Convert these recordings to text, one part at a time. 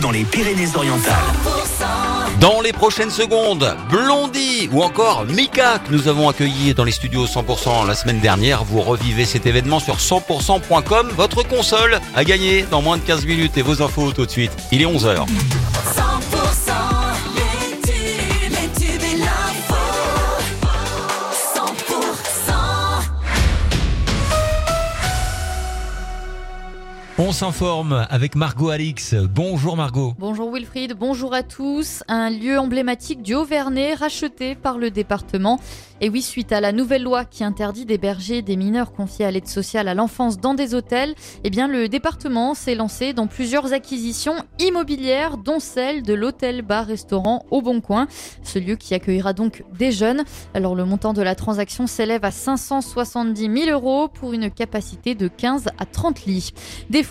dans les Pyrénées-Orientales. Dans les prochaines secondes, Blondie ou encore Mika que nous avons accueilli dans les studios 100% la semaine dernière. Vous revivez cet événement sur 100%.com. Votre console a gagné dans moins de 15 minutes et vos infos tout de suite. Il est 11h. On s'informe avec Margot Alix. Bonjour Margot. Bonjour Wilfried, bonjour à tous. Un lieu emblématique du Haut-Vernay racheté par le département. Et oui, suite à la nouvelle loi qui interdit d'héberger des mineurs confiés à l'aide sociale à l'enfance dans des hôtels, eh bien le département s'est lancé dans plusieurs acquisitions immobilières, dont celle de l'hôtel bar-restaurant au Bon Coin. Ce lieu qui accueillera donc des jeunes. Alors le montant de la transaction s'élève à 570 000 euros pour une capacité de 15 à 30 lits.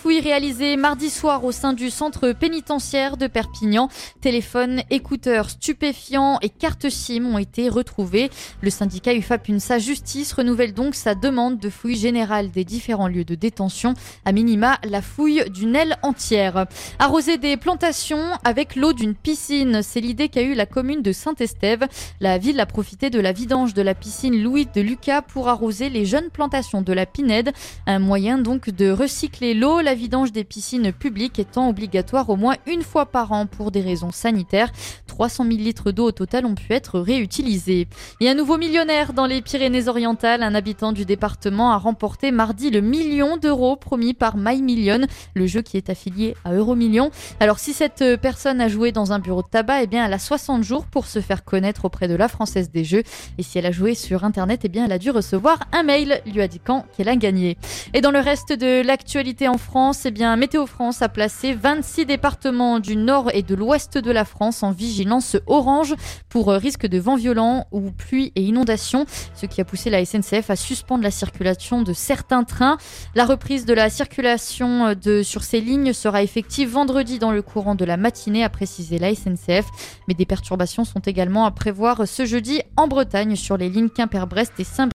Fouilles réalisées mardi soir au sein du centre pénitentiaire de Perpignan. Téléphones, écouteurs, stupéfiants et cartes SIM ont été retrouvés. Le syndicat UFAP UNSA Justice renouvelle donc sa demande de fouille générale des différents lieux de détention. À minima, la fouille d'une aile entière. Arroser des plantations avec l'eau d'une piscine, c'est l'idée qu'a eu la commune de Saint-Estève. La ville a profité de la vidange de la piscine Louis de Lucas pour arroser les jeunes plantations de la Pinède. Un moyen donc de recycler l'eau, la vidange des piscines publiques étant obligatoire au moins une fois par an pour des raisons sanitaires. 300 000 litres d'eau au total ont pu être réutilisés. Et un nouveau millionnaire dans les Pyrénées-Orientales, un habitant du département a remporté mardi le million d'euros promis par My Million, le jeu qui est affilié à Euromillion. Alors si cette personne a joué dans un bureau de tabac, eh bien elle a 60 jours pour se faire connaître auprès de la Française des Jeux. Et si elle a joué sur Internet, eh bien elle a dû recevoir un mail lui indiquant qu'elle a gagné. Et dans le reste de l'actualité en France, eh Météo France a placé 26 départements du nord et de l'ouest de la France en vigilance orange pour euh, risque de vent violent ou pluie et inondation, ce qui a poussé la SNCF à suspendre la circulation de certains trains. La reprise de la circulation euh, sur ces lignes sera effective vendredi dans le courant de la matinée, a précisé la SNCF. Mais des perturbations sont également à prévoir ce jeudi en Bretagne sur les lignes Quimper-Brest et Saint